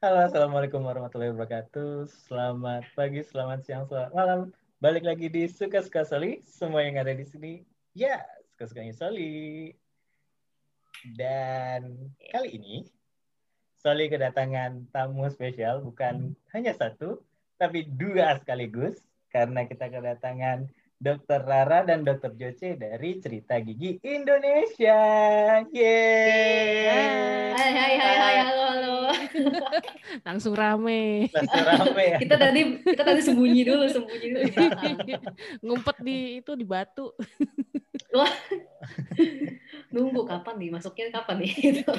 Halo, Assalamualaikum warahmatullahi wabarakatuh. Selamat pagi, selamat siang, selamat malam. Balik lagi di Suka-Suka Soli. Semua yang ada di sini, ya, suka-sukanya Soli. Dan kali ini, Soli kedatangan tamu spesial, bukan hanya satu, tapi dua sekaligus. Karena kita kedatangan Dr. Rara dan Dr. Joce dari Cerita Gigi Indonesia. Yeay. Hai hai hai hai halo halo. Langsung rame. Langsung rame ya. kita tadi kita tadi sembunyi dulu sembunyi dulu. Ngumpet di itu di batu. Wah. Nunggu kapan nih masuknya kapan nih gitu.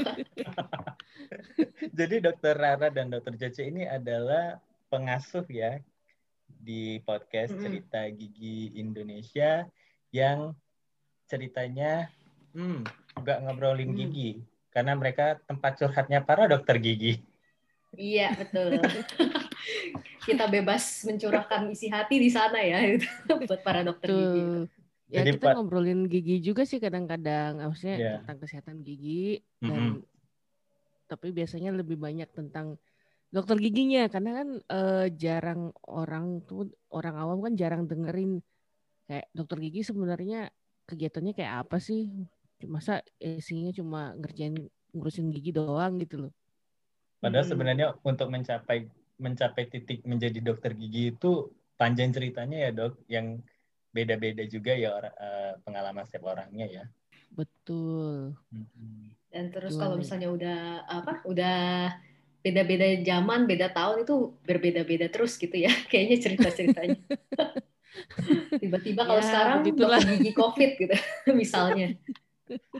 Jadi Dr. Rara dan Dr. Joce ini adalah pengasuh ya di podcast. Cerita Gigi Indonesia yang ceritanya hmm, juga ngobrolin Hmm. gigi karena mereka tempat curhatnya para dokter gigi. Iya betul. kita bebas mencurahkan isi hati di sana ya gitu. buat para dokter gigi. Tuh. Ya Jadi, kita Pak- ngobrolin gigi juga sih kadang-kadang. Maksudnya Iya. tentang kesehatan gigi dan Mm-mm. tapi biasanya lebih banyak tentang dokter giginya karena kan eh, jarang orang tuh orang awam kan jarang dengerin kayak dokter gigi sebenarnya kegiatannya kayak apa sih? Masa isinya cuma ngerjain ngurusin gigi doang gitu loh. Padahal Mm-mm. sebenarnya untuk mencapai mencapai titik menjadi dokter gigi itu panjang ceritanya ya dok, yang beda-beda juga ya orang- eh, pengalaman setiap orangnya ya. Betul. Mm-mm. Dan terus kalau misalnya udah apa udah beda-beda zaman, beda tahun itu berbeda-beda terus gitu ya. Kayaknya cerita-ceritanya. Tiba-tiba kalau Ya, sekarang dokter gigi COVID gitu misalnya.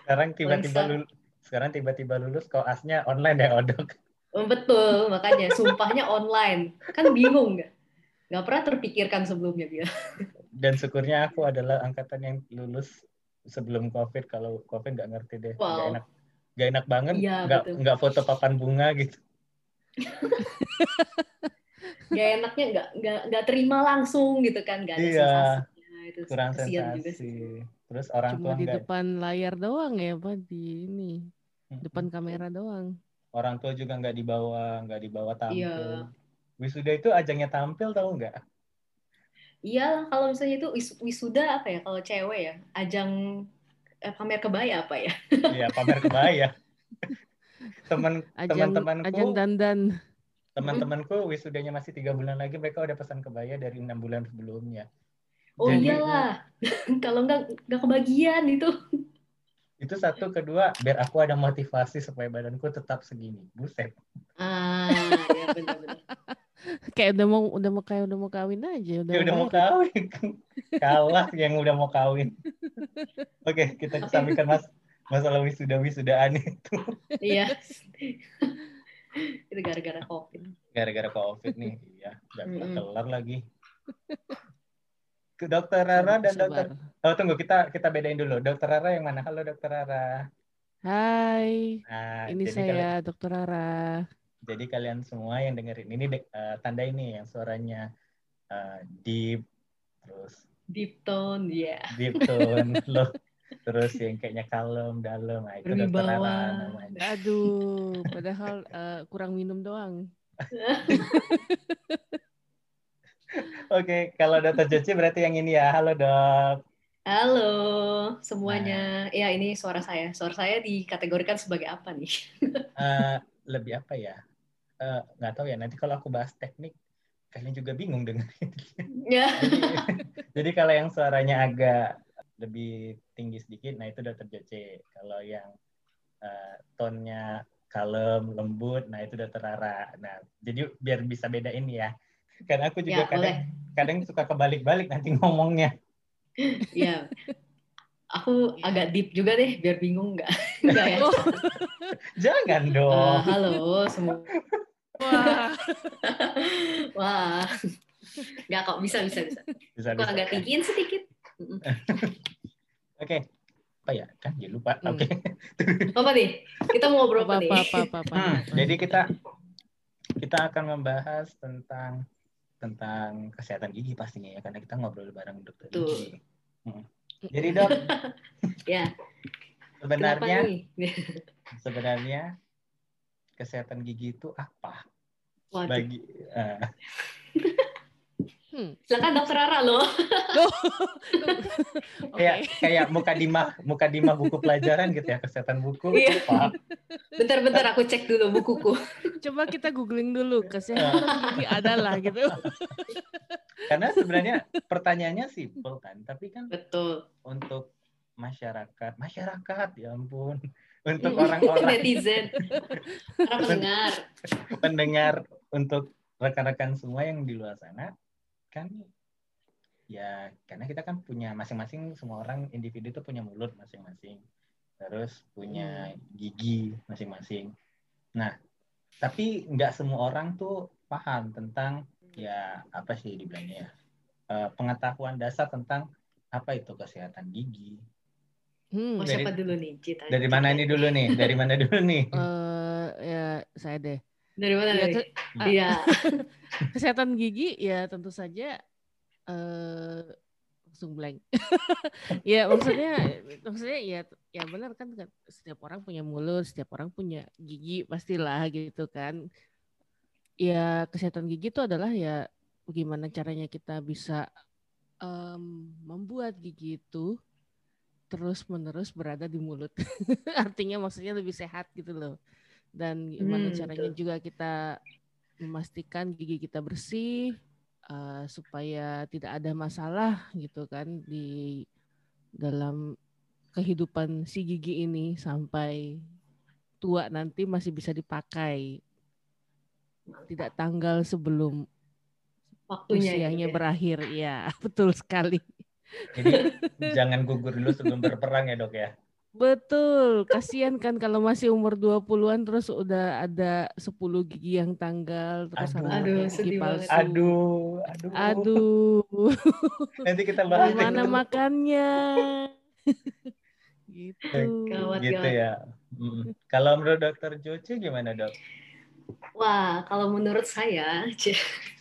Sekarang tiba-tiba lulus, sekarang tiba-tiba lulus koasnya online ya oh, dok. Oh, Betul, makanya sumpahnya online. Kan bingung nggak? Nggak pernah terpikirkan sebelumnya dia. Dan syukurnya aku adalah angkatan yang lulus sebelum COVID. Kalau COVID nggak ngerti deh, nggak Wow. enak, nggak enak banget, Iya, nggak betul. nggak foto papan bunga gitu. Nggak enaknya nggak nggak nggak terima langsung gitu kan, nggak ada Iya. sensasinya. Itu Kurang kasihan juga sih. sensasi. Terus orang tua Cuma di nggak, depan layar doang ya, Pak, di ini, depan kamera doang. Orang tua juga nggak dibawa, nggak dibawa tampil. Iya. Wisuda itu ajangnya tampil tahu nggak? Iya, kalau misalnya itu wis- wisuda apa ya? Kalau cewek ya, ajang eh, pamer kebaya apa ya? Iya pamer kebaya. Temen Ajang teman-temanku ajang dandan. teman-temanku wisudanya masih tiga bulan lagi mereka udah pesan kebaya dari enam bulan sebelumnya. Oh Jadi- iyalah, kalau nggak nggak kebagian itu. Itu satu, kedua biar aku ada motivasi supaya badanku tetap segini. Buset. Ah, ya benar-benar. Kayak udah mau udah mau kayak udah mau kawin aja, udah, Ya udah mau merit. kawin. Kalah yang udah mau kawin. Oke, kita kesampingkan mas masalah wisuda wisudaan itu Iya. itu gara-gara covid. gara-gara covid nih. Iya, nggak Mm-mm. kelar lagi. Dokter Rara dan. Dokter Oh tunggu kita kita bedain dulu. Dokter Rara yang mana? Halo Dokter Rara. Hai, Nah, ini saya kalian, Dokter Rara. jadi kalian semua yang dengerin ini dek- eh, tanda ini yang suaranya eh, deep terus Deep tone, ya. deep tone low terus yang kayaknya kalem dalam nah itu Dokter Rara namanya. Aduh, padahal eh, kurang minum doang. Oke, kalau Dokter Joci berarti yang ini ya. Halo dok. Halo semuanya. Ya ini suara saya. Suara saya dikategorikan sebagai apa nih? Eh, lebih apa ya? Eh, Nggak tahu ya. Nanti kalau aku bahas teknik, kalian juga bingung dengerin. Ya. jadi, jadi kalau yang suaranya agak lebih tinggi sedikit, nah itu Dokter Joce. Kalau yang eh, tonnya kalem, lembut, nah itu Dokter Rara. Nah, jadi biar bisa bedain ya. Karena aku juga Ya, kadang boleh. kadang suka kebalik-balik nanti ngomongnya. Ya. Aku agak deep juga deh, biar bingung nggak? Nggak ya? Oh, Jangan Eh, dong. halo semua. wah. Wah. Nggak kok, bisa, bisa, bisa. Bisa, Aku bisa. agak tinggiin sedikit. Oke. Apa ya? Kan ya lupa. Hmm. Oke. Apa nih? Kita mau ngobrol Apa apa nih? apa apa apa. apa, Hmm, apa. jadi kita kita akan membahas tentang tentang kesehatan gigi pastinya ya karena kita ngobrol bareng dokter gigi. Hmm. Jadi dok, Ya, sebenarnya sebenarnya kesehatan gigi itu apa? Waduh. bagi uh, Hmm. Silakan dokter Rara loh. Oke. kayak kayak muka dimah muka dimah buku pelajaran gitu ya kesehatan buku Iya. Pak. Bentar-bentar aku cek dulu bukuku. Coba kita googling dulu kesehatan gigi adalah gitu. karena sebenarnya pertanyaannya simpel kan tapi kan Betul. untuk masyarakat masyarakat ya ampun untuk orang-orang netizen. Para pendengar. pendengar untuk rekan-rekan semua yang di luar sana kan ya karena kita kan punya masing-masing semua orang individu itu punya mulut masing-masing terus punya gigi masing-masing nah tapi nggak semua orang tuh paham tentang ya apa sih dibilangnya ya eh, pengetahuan dasar tentang apa itu kesehatan gigi Hmm. Oh, Dari- siapa dulu nih? Cita. dari mana ini dulu nih dari mana dulu nih Eh, ya saya deh. Dari mana Ya, Iya. kesehatan gigi ya tentu saja eh langsung blank. ya maksudnya maksudnya ya ya benar kan kan setiap orang punya mulut, setiap orang punya gigi pastilah gitu kan. Ya kesehatan gigi itu adalah ya bagaimana caranya kita bisa em, membuat gigi itu terus menerus berada di mulut. Artinya maksudnya lebih sehat gitu loh. Dan gimana Hmm, caranya betul. juga kita memastikan gigi kita bersih eh, supaya tidak ada masalah gitu kan di dalam kehidupan si gigi ini sampai tua nanti masih bisa dipakai tidak tanggal sebelum Waktunya usianya ya. berakhir ya betul sekali jadi jangan gugur dulu sebelum berperang ya dok ya betul kasihan kan kalau masih umur 20-an terus udah ada 10 gigi yang tanggal terus Aduh. Aduh, gigi sedih banget. palsu. aduh aduh aduh nanti kita bahas Gimana itu. makannya? gitu. Gawat, gitu gawat. ya Mm. kalau menurut dokter Joce gimana dok Wah, kalau menurut saya, C-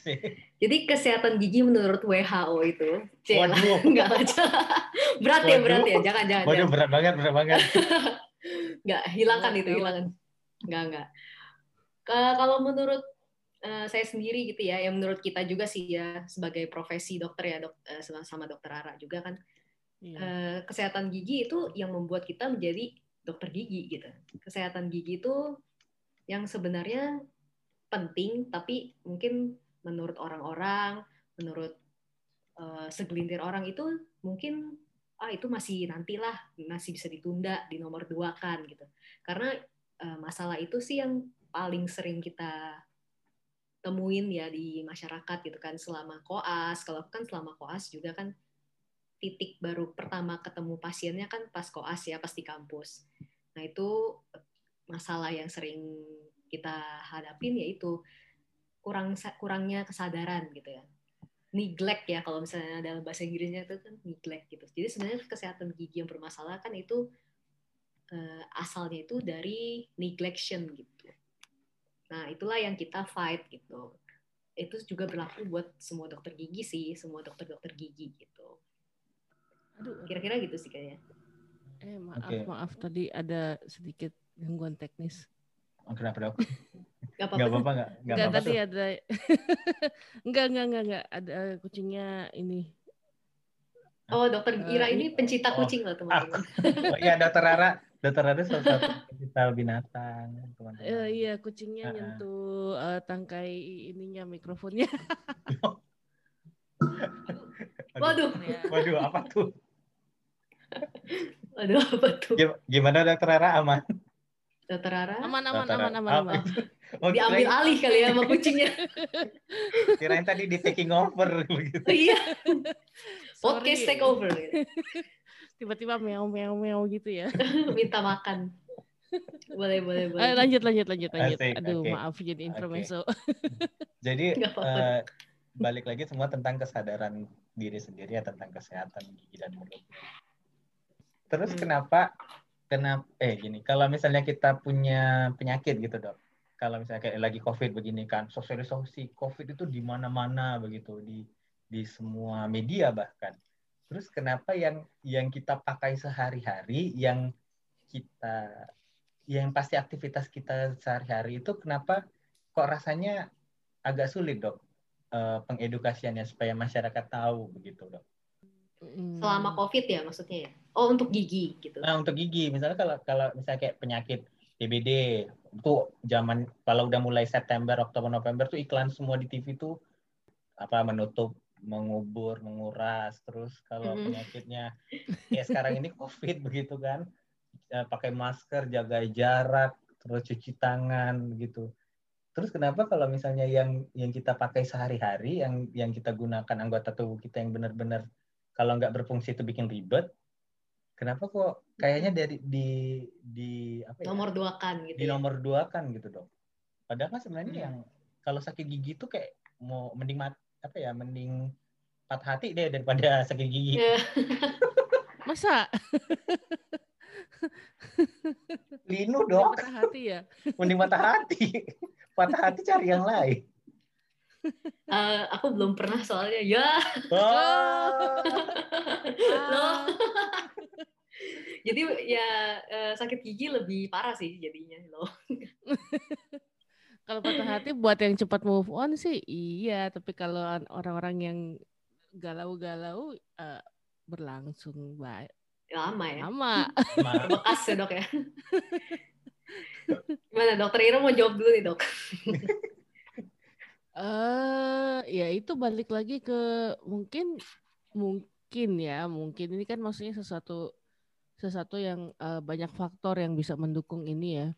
jadi kesehatan gigi menurut WHO itu, C Waduh. enggak aja. berat ya, berat Waduh. ya, jangan, jangan, waduh jangan. berat banget berat banget Enggak, hilangkan itu, hilangkan. Enggak, enggak. Kalau menurut eh, saya sendiri gitu ya, yang menurut kita juga sih ya sebagai profesi dokter ya, dok, eh, sama sama dokter Ara juga kan, Iya. eh, kesehatan gigi itu yang membuat kita menjadi dokter gigi gitu. Kesehatan gigi itu yang sebenarnya penting, tapi mungkin menurut orang-orang, menurut eh, segelintir orang itu mungkin ah itu masih nantilah, masih bisa ditunda di nomor dua kan gitu. Karena eh, masalah itu sih yang paling sering kita temuin ya di masyarakat gitu kan selama koas. Kalau kan selama koas juga kan titik baru pertama ketemu pasiennya kan pas koas ya, pas di kampus. Nah itu masalah yang sering kita hadapin yaitu kurang kurangnya kesadaran gitu ya. Neglect ya kalau misalnya dalam bahasa Inggrisnya itu kan neglect gitu. Jadi sebenarnya kesehatan gigi yang bermasalah kan itu eh, asalnya itu dari neglection gitu. Nah, itulah yang kita fight gitu. Itu juga berlaku buat semua dokter gigi sih, semua dokter-dokter gigi gitu. Aduh, Kira-kira gitu sih kayaknya. eh maaf Oke. maaf tadi ada sedikit gangguan teknis. Oh, kenapa dok Gak nggak apa-apa. apa-apa nggak nggak Enggak apa-apa tadi tuh ada enggak enggak enggak enggak ada kucingnya ini. Oh, dokter Ira Eh, ini pencinta oh, kucing loh, teman-teman. Oh, iya dokter Rara dokter Rara salah satu pencinta binatang teman-teman Eh, iya kucingnya Ah, ah. nyentuh eh, tangkai ininya mikrofonnya. Waduh, waduh apa tuh waduh apa tuh? Gim- gimana dokter Rara aman Dokter Ara Aman aman Dokter aman Rara. aman Oh, aman. oh, diambil kirain- alih kali ya sama kucingnya. kirain tadi di taking over begitu Iya, podcast take over. gitu. Tiba-tiba meow meow meow gitu ya. Minta makan. Boleh, boleh, boleh. Eh, lanjut lanjut lanjut lanjut. Asik, Aduh oke. maaf jadi intermezzo. Jadi Nggak apa-apa. eh, balik lagi semua tentang kesadaran diri sendiri ya tentang kesehatan gigi dan mulut. Terus Hmm. kenapa kenapa eh gini kalau misalnya kita punya penyakit gitu dok, kalau misalnya kayak lagi covid begini kan sosialisasi covid itu di mana-mana begitu di di semua media bahkan. Terus kenapa yang yang kita pakai sehari-hari yang kita yang pasti aktivitas kita sehari-hari itu kenapa kok rasanya agak sulit dok uh, pengedukasiannya supaya masyarakat tahu begitu dok. Hmm. Selama COVID ya maksudnya ya? Oh untuk gigi gitu? Nah untuk gigi, misalnya kalau kalau misalnya kayak penyakit DBD itu zaman kalau udah mulai September, Oktober, November tuh iklan semua di TV tuh apa menutup, mengubur, menguras, terus kalau mm-hmm. penyakitnya ya sekarang ini COVID begitu kan, ya, pakai masker, jaga jarak, terus cuci tangan gitu. Terus kenapa kalau misalnya yang yang kita pakai sehari-hari, yang yang kita gunakan anggota tubuh kita yang benar-benar kalau nggak berfungsi itu bikin ribet kenapa kok kayaknya dari di di apa ya? nomor dua kan gitu di ya? nomor dua kan gitu dok padahal kan sebenarnya hmm. yang kalau sakit gigi itu kayak mau mending mat, apa ya mending patah hati deh daripada sakit gigi iya. masa linu dok patah hati ya mending patah hati patah hati cari yang lain Uh, aku belum pernah soalnya ya. Oh. Loh. Jadi ya uh, sakit gigi lebih parah sih jadinya loh. kalau patah hati buat yang cepat move on sih iya, tapi kalau orang-orang yang galau-galau uh, berlangsung baik. Lama ya. Lama. Bekas ya dok ya. Gimana dokter Ira mau jawab dulu nih dok. Eh, ya itu balik lagi ke mungkin mungkin ya, mungkin ini kan maksudnya sesuatu sesuatu yang uh, banyak faktor yang bisa mendukung ini ya.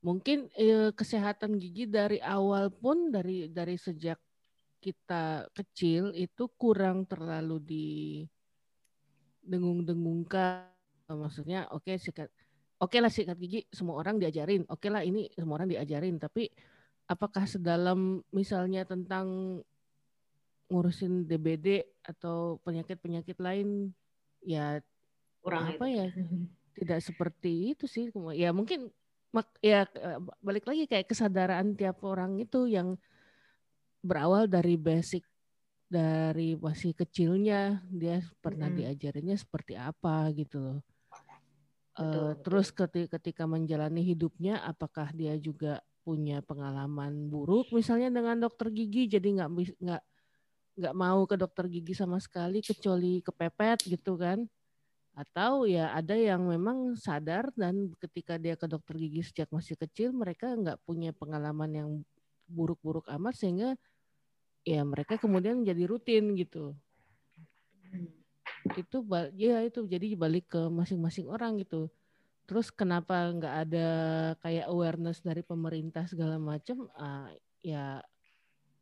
Mungkin uh, kesehatan gigi dari awal pun dari dari sejak kita kecil itu kurang terlalu di dengung-dengungkan. Maksudnya oke okay, sikat oke okay lah sikat gigi semua orang diajarin. Oke okay lah ini semua orang diajarin, tapi apakah sedalam misalnya tentang ngurusin DBD atau penyakit-penyakit lain ya kurang apa itu. ya tidak seperti itu sih ya mungkin ya balik lagi kayak kesadaran tiap orang itu yang berawal dari basic dari masih kecilnya dia pernah hmm. diajarinnya seperti apa gitu loh. Uh, terus ketika, ketika menjalani hidupnya apakah dia juga punya pengalaman buruk misalnya dengan dokter gigi jadi nggak nggak nggak mau ke dokter gigi sama sekali kecuali kepepet gitu kan. Atau ya ada yang memang sadar dan ketika dia ke dokter gigi sejak masih kecil mereka nggak punya pengalaman yang buruk-buruk amat sehingga ya mereka kemudian jadi rutin gitu. Hmm. itu ya itu jadi balik ke masing-masing orang gitu terus kenapa nggak ada kayak awareness dari pemerintah segala macam uh, ya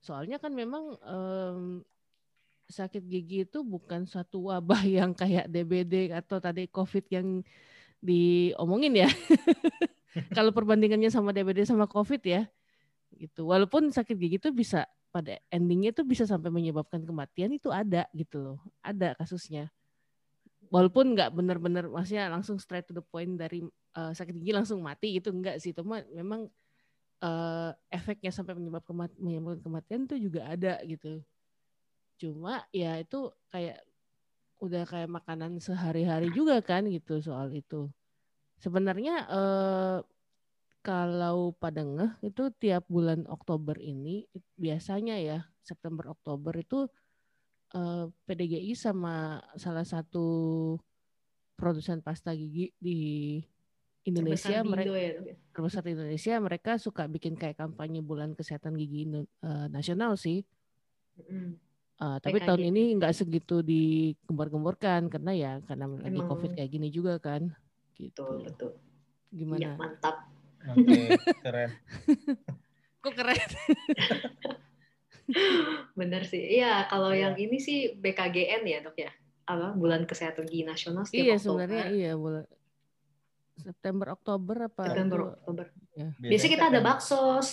soalnya kan memang um, sakit gigi itu bukan suatu wabah yang kayak DBD atau tadi COVID yang diomongin ya. Kalau perbandingannya sama DBD sama COVID ya, gitu. Walaupun sakit gigi itu bisa pada endingnya itu bisa sampai menyebabkan kematian itu ada gitu loh, ada kasusnya walaupun nggak benar-benar maksudnya langsung straight to the point dari uh, sakit gigi langsung mati gitu enggak sih. Cuma memang uh, efeknya sampai menyebab kemat menyebabkan kematian itu juga ada gitu. Cuma ya itu kayak udah kayak makanan sehari-hari juga kan gitu soal itu. Sebenarnya uh, kalau pada ngeh itu tiap bulan Oktober ini biasanya ya September Oktober itu uh, eh, PDGI sama salah satu produsen pasta gigi di Indonesia mereka ya, ya, terbesar di Indonesia mereka suka bikin kayak kampanye bulan kesehatan gigi uh, nasional sih. Mm. Uh, tapi tahun ini nggak segitu digembor-gemborkan karena ya karena Emang. lagi covid kayak gini juga kan. Gitu. Betul betul. Gimana? Ya, mantap. Oke okay, keren. Kok keren? Bener sih. Iya, kalau ya. yang ini sih BKGN ya, Dok ya. Apa? Bulan Kesehatan Gigi Nasional setiap Iya, Oktober. sebenarnya iya bulan September Oktober apa? September itu? Oktober. Ya. Biasanya kita ada baksos.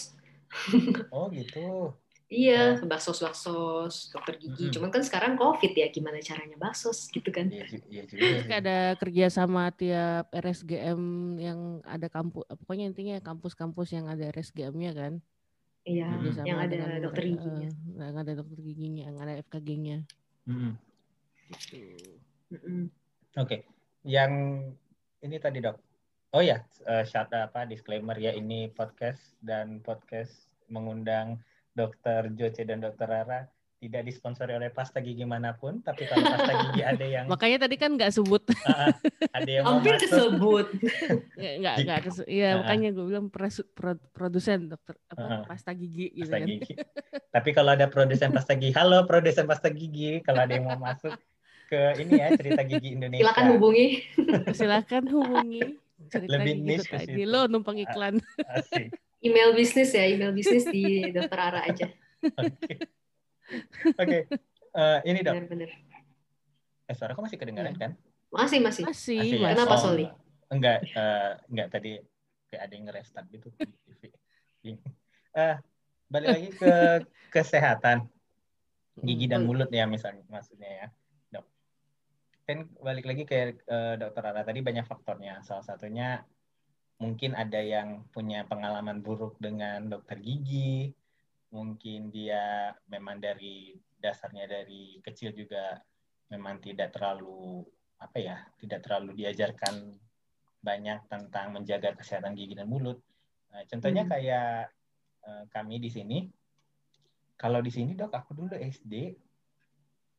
oh, gitu. Iya, oh. baksos-baksos dokter gigi. Hmm. Cuman kan sekarang COVID ya, gimana caranya baksos gitu kan? Iya, iya juga. ada kerja sama tiap RSGM yang ada kampus, pokoknya intinya kampus-kampus yang ada RSGM-nya kan? Iya, yang ada dokter giginya. Uh, yang ada dokter giginya, yang ada FKG-nya. Mm. Gitu. Oke, okay. yang ini tadi dok. Oh ya, uh, shout apa disclaimer ya ini podcast dan podcast mengundang dokter Joce dan dokter Rara tidak disponsori oleh pasta gigi mana pun, tapi kalau pasta gigi ada yang makanya tadi kan nggak sebut. Uh, ada yang hampir kesebut. Nggak nggak kesu- ya Ah. makanya gue bilang presu- pro- produsen dokter apa Ah. pasta gigi gitu pasta kan. gigi. Tapi kalau ada produsen pasta gigi, halo produsen pasta gigi, kalau ada yang mau masuk ke ini ya cerita gigi Indonesia. silakan hubungi. Silakan hubungi. Cerita Lebih gitu niche ke tadi. lo numpang iklan. Asik. email bisnis ya email bisnis di dokter Ara aja Oke. Oke. Eh, ini dok, benar-benar eh, suaraku masih kedengaran Iya. kan? masih masih masih Masih ya? Kenapa, Oh, Soli? Enggak, eh, enggak tadi kayak ada yang nge-restart gitu. Eh, balik lagi ke kesehatan gigi dan mulut ya misalnya maksudnya ya, dok. Kan balik lagi ke eh, dokter Ara tadi banyak faktornya. Salah satunya mungkin ada yang punya pengalaman buruk dengan dokter gigi, mungkin dia memang dari dasarnya dari kecil juga memang tidak terlalu apa ya, tidak terlalu diajarkan banyak tentang menjaga kesehatan gigi dan mulut. Nah, contohnya Hmm. kayak eh, kami di sini, kalau di sini dok, aku dulu SD,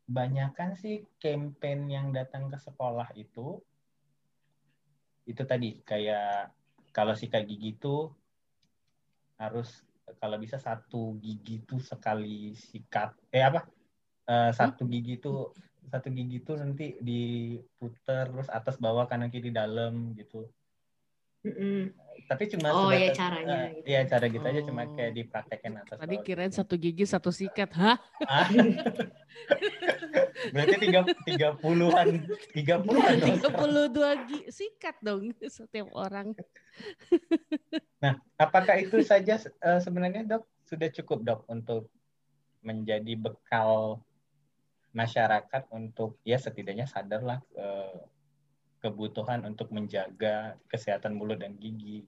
banyakan sih campaign yang datang ke sekolah itu, itu tadi kayak kalau sikat gigi itu harus kalau bisa satu gigi itu sekali sikat, eh apa? Eh, satu gigi itu satu gigi itu nanti diputer terus atas bawah kanan kiri dalam gitu. Mm-mm. Tapi cuma Oh, ya, caranya gitu. Iya cara gitu aja cuma Oh. kayak dipraktekin atas tadi bawah kirain gitu. satu gigi satu sikat hah Ah. Berarti tiga tiga puluhan tiga puluhan dong. 32 gi sikat dong setiap orang Apakah itu saja eh, sebenarnya dok sudah cukup dok untuk menjadi bekal masyarakat untuk ya setidaknya sadarlah eh, kebutuhan untuk menjaga kesehatan mulut dan gigi.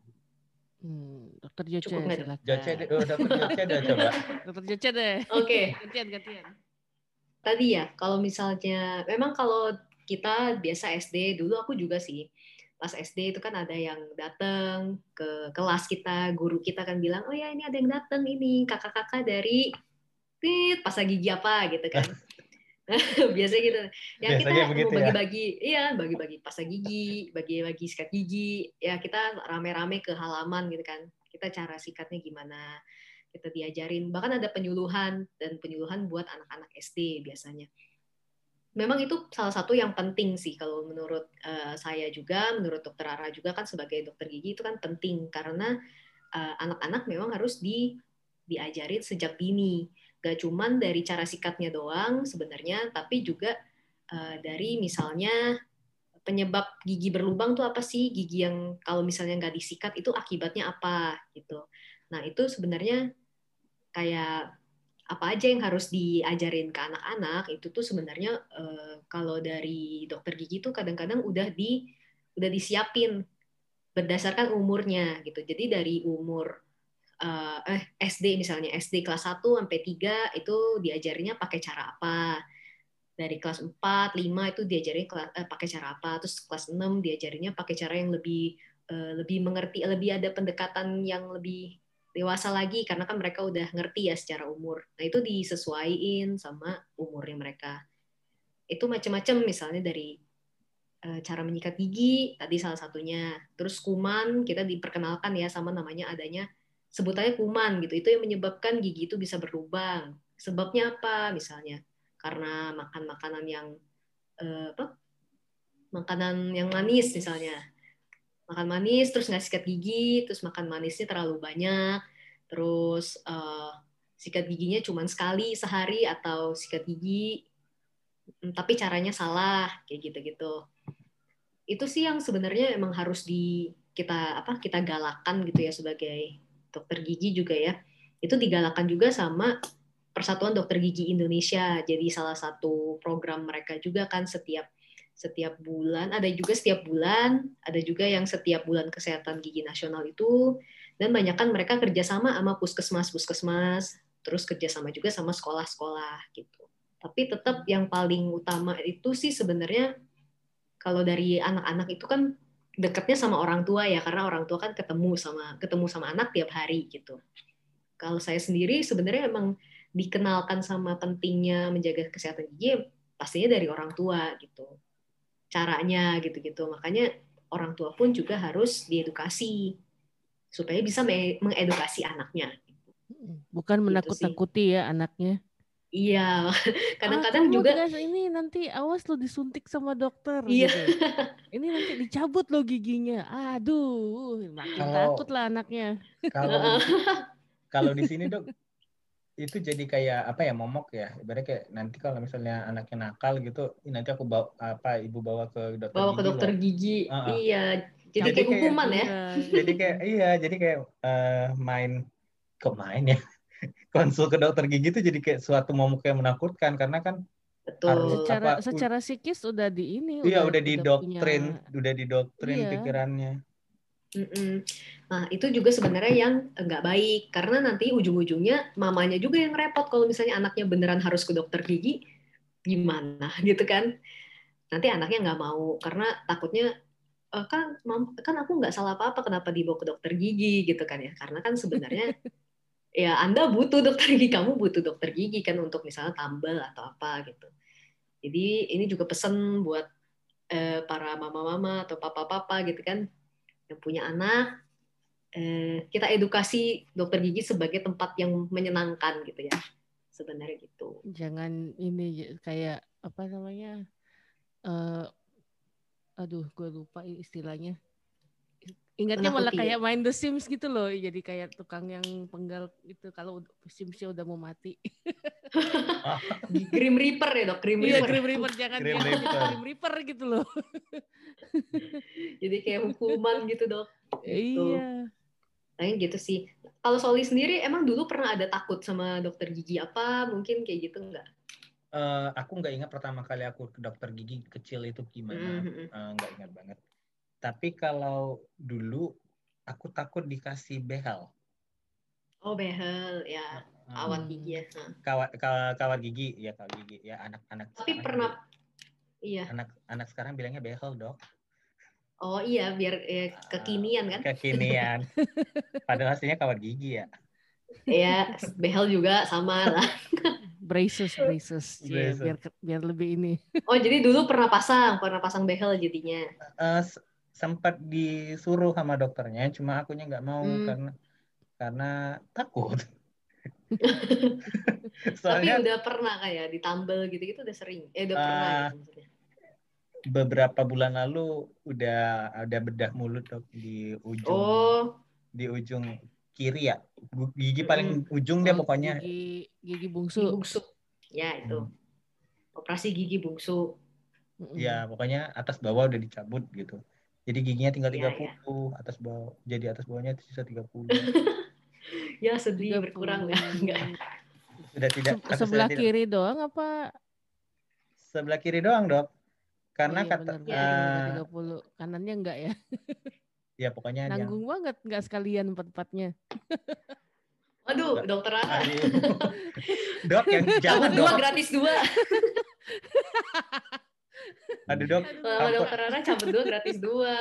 Hmm, dokter Joce Cukup silakan. Joce, deh- oh, dokter Joce udah coba. Dokter Joce deh. Oke. Gantian gantian. Tadi ya kalau misalnya memang kalau kita biasa SD dulu aku juga sih pas SD itu kan ada yang datang ke kelas kita guru kita kan bilang oh ya ini ada yang datang ini kakak-kakak dari tit pasang gigi apa gitu kan. Biasanya gitu. Ya kita Biasanya begitu mau ya. bagi-bagi iya bagi-bagi pasang gigi bagi-bagi sikat gigi. Ya kita rame-rame ke halaman gitu kan. Kita cara sikatnya gimana kita diajarin. Bahkan ada penyuluhan dan penyuluhan buat anak-anak SD biasanya. Memang itu salah satu yang penting sih kalau menurut eh, saya juga menurut dokter Ara juga kan sebagai dokter gigi itu kan penting. Karena eh, anak-anak memang harus di diajarin sejak dini. Gak cuman dari cara sikatnya doang sebenarnya tapi juga eh, dari misalnya penyebab gigi berlubang tuh apa sih? Gigi yang kalau misalnya nggak disikat itu akibatnya apa? Gitu nah itu sebenarnya kayak apa aja yang harus diajarin ke anak-anak itu tuh sebenarnya eh, kalau dari dokter gigi tuh kadang-kadang udah di udah disiapin berdasarkan umurnya gitu. Jadi dari umur eh, eh SD misalnya SD kelas 1 sampai 3 itu diajarinya pakai cara apa. Dari kelas 4, 5 itu diajarin eh, pakai cara apa. Terus kelas 6 diajarinya pakai cara yang lebih eh, lebih mengerti, lebih ada pendekatan yang lebih dewasa lagi karena kan mereka udah ngerti ya secara umur. Nah, itu disesuaiin sama umurnya mereka. Itu macam-macam misalnya dari eh, cara menyikat gigi tadi salah satunya. Terus kuman kita diperkenalkan ya sama namanya adanya sebutannya kuman gitu. Itu yang menyebabkan gigi itu bisa berlubang. Sebabnya apa misalnya? Karena makan makanan yang eh, apa? Makanan yang manis misalnya makan manis terus nggak sikat gigi terus makan manisnya terlalu banyak terus eh, sikat giginya cuma sekali sehari atau sikat gigi mm, tapi caranya salah kayak gitu-gitu. Itu sih yang sebenarnya emang harus di kita apa kita galakan gitu ya sebagai dokter gigi juga ya. Itu digalakan juga sama Persatuan Dokter Gigi Indonesia jadi salah satu program mereka juga kan setiap setiap bulan, ada juga setiap bulan, ada juga yang setiap bulan kesehatan gigi nasional itu, dan banyak kan mereka kerjasama sama puskesmas-puskesmas, terus kerjasama juga sama sekolah-sekolah gitu. Tapi tetap yang paling utama itu sih sebenarnya kalau dari anak-anak itu kan dekatnya sama orang tua ya, karena orang tua kan ketemu sama ketemu sama anak tiap hari gitu. kalau saya sendiri sebenarnya emang dikenalkan sama pentingnya menjaga kesehatan gigi pastinya dari orang tua gitu caranya gitu-gitu makanya orang tua pun juga harus diedukasi supaya bisa mengedukasi anaknya bukan gitu menakut-nakuti ya anaknya Iya, kadang-kadang ah, juga ini nanti awas lo disuntik sama dokter. Iya. Gitu. Ini nanti dicabut lo giginya. Aduh, makin kalau, takut lah anaknya. Kalau kalau di sini dok, itu jadi kayak apa ya momok ya. Ibaratnya kayak nanti kalau misalnya anaknya nakal gitu, nanti aku bawa apa ibu bawa ke dokter. Bawa ke dokter loh. gigi. Uh -uh. Iya. Jadi, jadi kayak hukuman ya. Jadi kayak iya, jadi kayak uh, main kok main ya konsul ke dokter gigi itu jadi kayak suatu momok yang menakutkan karena kan Betul. Harus, secara apa, secara psikis udah di ini iya udah, udah didoktrin punya... udah didoktrin iya. pikirannya Mm-mm. Nah itu juga sebenarnya yang nggak baik karena nanti ujung-ujungnya mamanya juga yang repot. Kalau misalnya anaknya beneran harus ke dokter gigi gimana? Gitu kan? Nanti anaknya nggak mau karena takutnya e, kan mam, kan aku nggak salah apa-apa kenapa dibawa ke dokter gigi gitu kan ya. Karena kan sebenarnya ya Anda butuh dokter gigi, kamu butuh dokter gigi kan untuk misalnya tambal atau apa gitu. Jadi ini juga pesan buat eh, para mama-mama atau papa-papa gitu kan yang punya anak, eh, kita edukasi dokter gigi sebagai tempat yang menyenangkan gitu ya, sebenarnya gitu. Jangan ini kayak apa namanya, uh, aduh gue lupa istilahnya Ingatnya malah kayak main The Sims gitu loh, jadi kayak tukang yang penggal gitu kalau Simsnya udah mau mati. Grim Reaper ya dok, Grim iya, Reaper. Iya Grim Reaper jangan Grim Reaper. Grim Reaper gitu loh. jadi kayak hukuman gitu dok. Gitu. Iya. Nah, gitu sih. Kalau Soli sendiri emang dulu pernah ada takut sama dokter gigi apa? Mungkin kayak gitu enggak? Uh, aku nggak ingat pertama kali aku ke dokter gigi kecil itu gimana, mm -hmm. uh, nggak ingat banget. Tapi kalau dulu aku takut dikasih behel. Oh behel ya hmm. kawat gigi ya. Kawat kawat, gigi ya kawat gigi ya anak-anak. Tapi pernah iya. Anak anak sekarang bilangnya behel dok. Oh iya biar eh, kekinian kan? Kekinian. Padahal aslinya kawat gigi ya. Iya, behel juga sama lah. braces, braces, ya, biar biar lebih ini. Oh jadi dulu pernah pasang, pernah pasang behel jadinya. Uh, sempat disuruh sama dokternya cuma akunya nggak mau hmm. karena karena takut. Soalnya, tapi udah pernah kayak ditambal gitu-gitu udah sering. Eh udah uh, pernah ya, beberapa bulan lalu udah ada bedah mulut dok di ujung oh. di ujung kiri ya. Gigi paling hmm. ujung dia oh, pokoknya. gigi gigi bungsu. Gigi bungsu. Ya itu. Hmm. operasi gigi bungsu. Ya pokoknya atas bawah udah dicabut gitu jadi giginya tinggal 30, ya, ya. atas bawah. Jadi atas bawahnya sisa 30. ya sedih 30. berkurang ya. Enggak. Sudah tidak. Se sebelah kiri tidak. doang apa? Sebelah kiri doang, Dok. Karena oh, iya, kata bener, uh, 30. Kanannya enggak ya? ya pokoknya nanggung yang... banget enggak sekalian empat-empatnya. Aduh, dokter Ana. dok yang jangan dok. Dua gratis dua. Aduh dok. Kalau dokter Rara cabut dua gratis dua.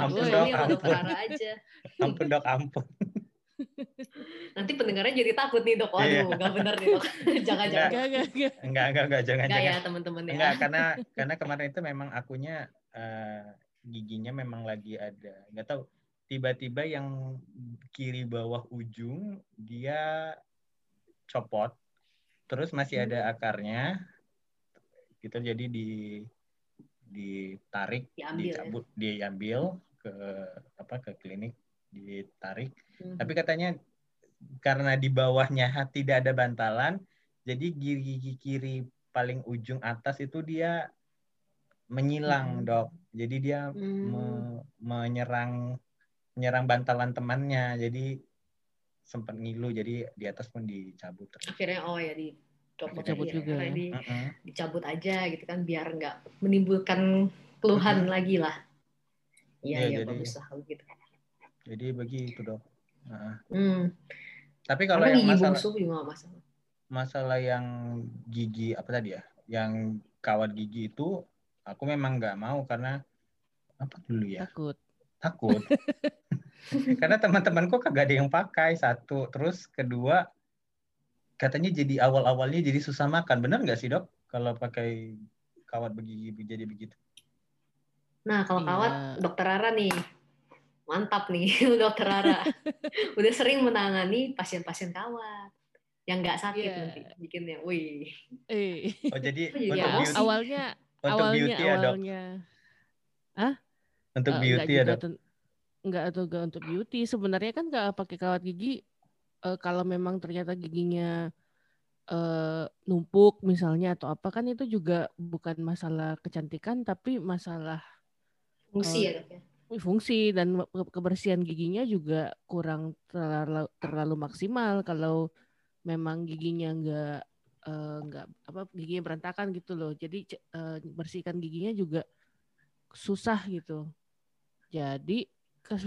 Ampun dok, ampun. dokter Rara aja. Ampun dok, ampun. Nanti pendengarnya jadi takut nih dok. Waduh, iya. nggak benar nih dok. jangan jangan. Enggak, enggak, enggak. Enggak, enggak, enggak, jangan, enggak ya teman-teman ya. Enggak, karena karena kemarin itu memang akunya uh, giginya memang lagi ada. Enggak tahu tiba-tiba yang kiri bawah ujung dia copot terus masih ada hmm. akarnya kita jadi di ditarik diambil, ya? dicabut ya? diambil ke apa ke klinik ditarik hmm. tapi katanya karena di bawahnya tidak ada bantalan jadi gigi kiri paling ujung atas itu dia menyilang hmm. dok jadi dia hmm. me, menyerang menyerang bantalan temannya jadi sempat ngilu jadi di atas pun dicabut akhirnya oh ya di dicabut cabut ya, juga ya. di, uh -uh. dicabut aja gitu kan biar nggak menimbulkan keluhan uh -huh. lagi lah iya ya, ya bagus lah gitu jadi begitu dok uh. hmm. tapi kalau yang masalah juga masalah masalah yang gigi apa tadi ya yang kawat gigi itu aku memang nggak mau karena apa dulu ya takut takut. Karena teman-temanku kagak ada yang pakai satu, terus kedua katanya jadi awal-awalnya jadi susah makan. Benar nggak sih dok? Kalau pakai kawat begigi jadi begitu? Nah kalau kawat iya. dokter Rara nih mantap nih dokter Rara. Udah sering menangani pasien-pasien kawat yang nggak sakit yeah. nanti bikinnya. Wih. Eh. Oh jadi oh, untuk ya. beauty, awalnya untuk awalnya beauty awalnya. Ya, dok? Ah? Untuk uh, beauty ya dok? Enggak atau enggak untuk beauty. Sebenarnya kan nggak pakai kawat gigi uh, kalau memang ternyata giginya uh, numpuk misalnya atau apa kan itu juga bukan masalah kecantikan tapi masalah fungsi uh, ya fungsi dan kebersihan giginya juga kurang terlalu terlalu maksimal kalau memang giginya enggak uh, enggak apa giginya berantakan gitu loh. Jadi uh, bersihkan giginya juga susah gitu. Jadi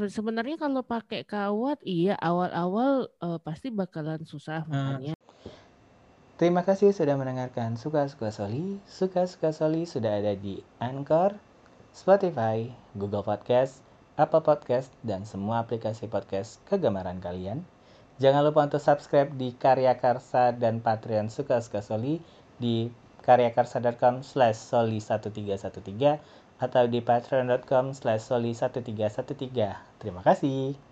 sebenarnya kalau pakai kawat iya awal-awal uh, pasti bakalan susah hmm. makanya. Terima kasih sudah mendengarkan Suka-Suka Soli. Suka-Suka Soli sudah ada di Anchor, Spotify, Google Podcast, Apple Podcast, dan semua aplikasi podcast kegemaran kalian. Jangan lupa untuk subscribe di Karya Karsa dan Patreon Suka-Suka Soli di karyakarsa.com slash soli 1313 atau di patreon.com slash soli1313. Terima kasih.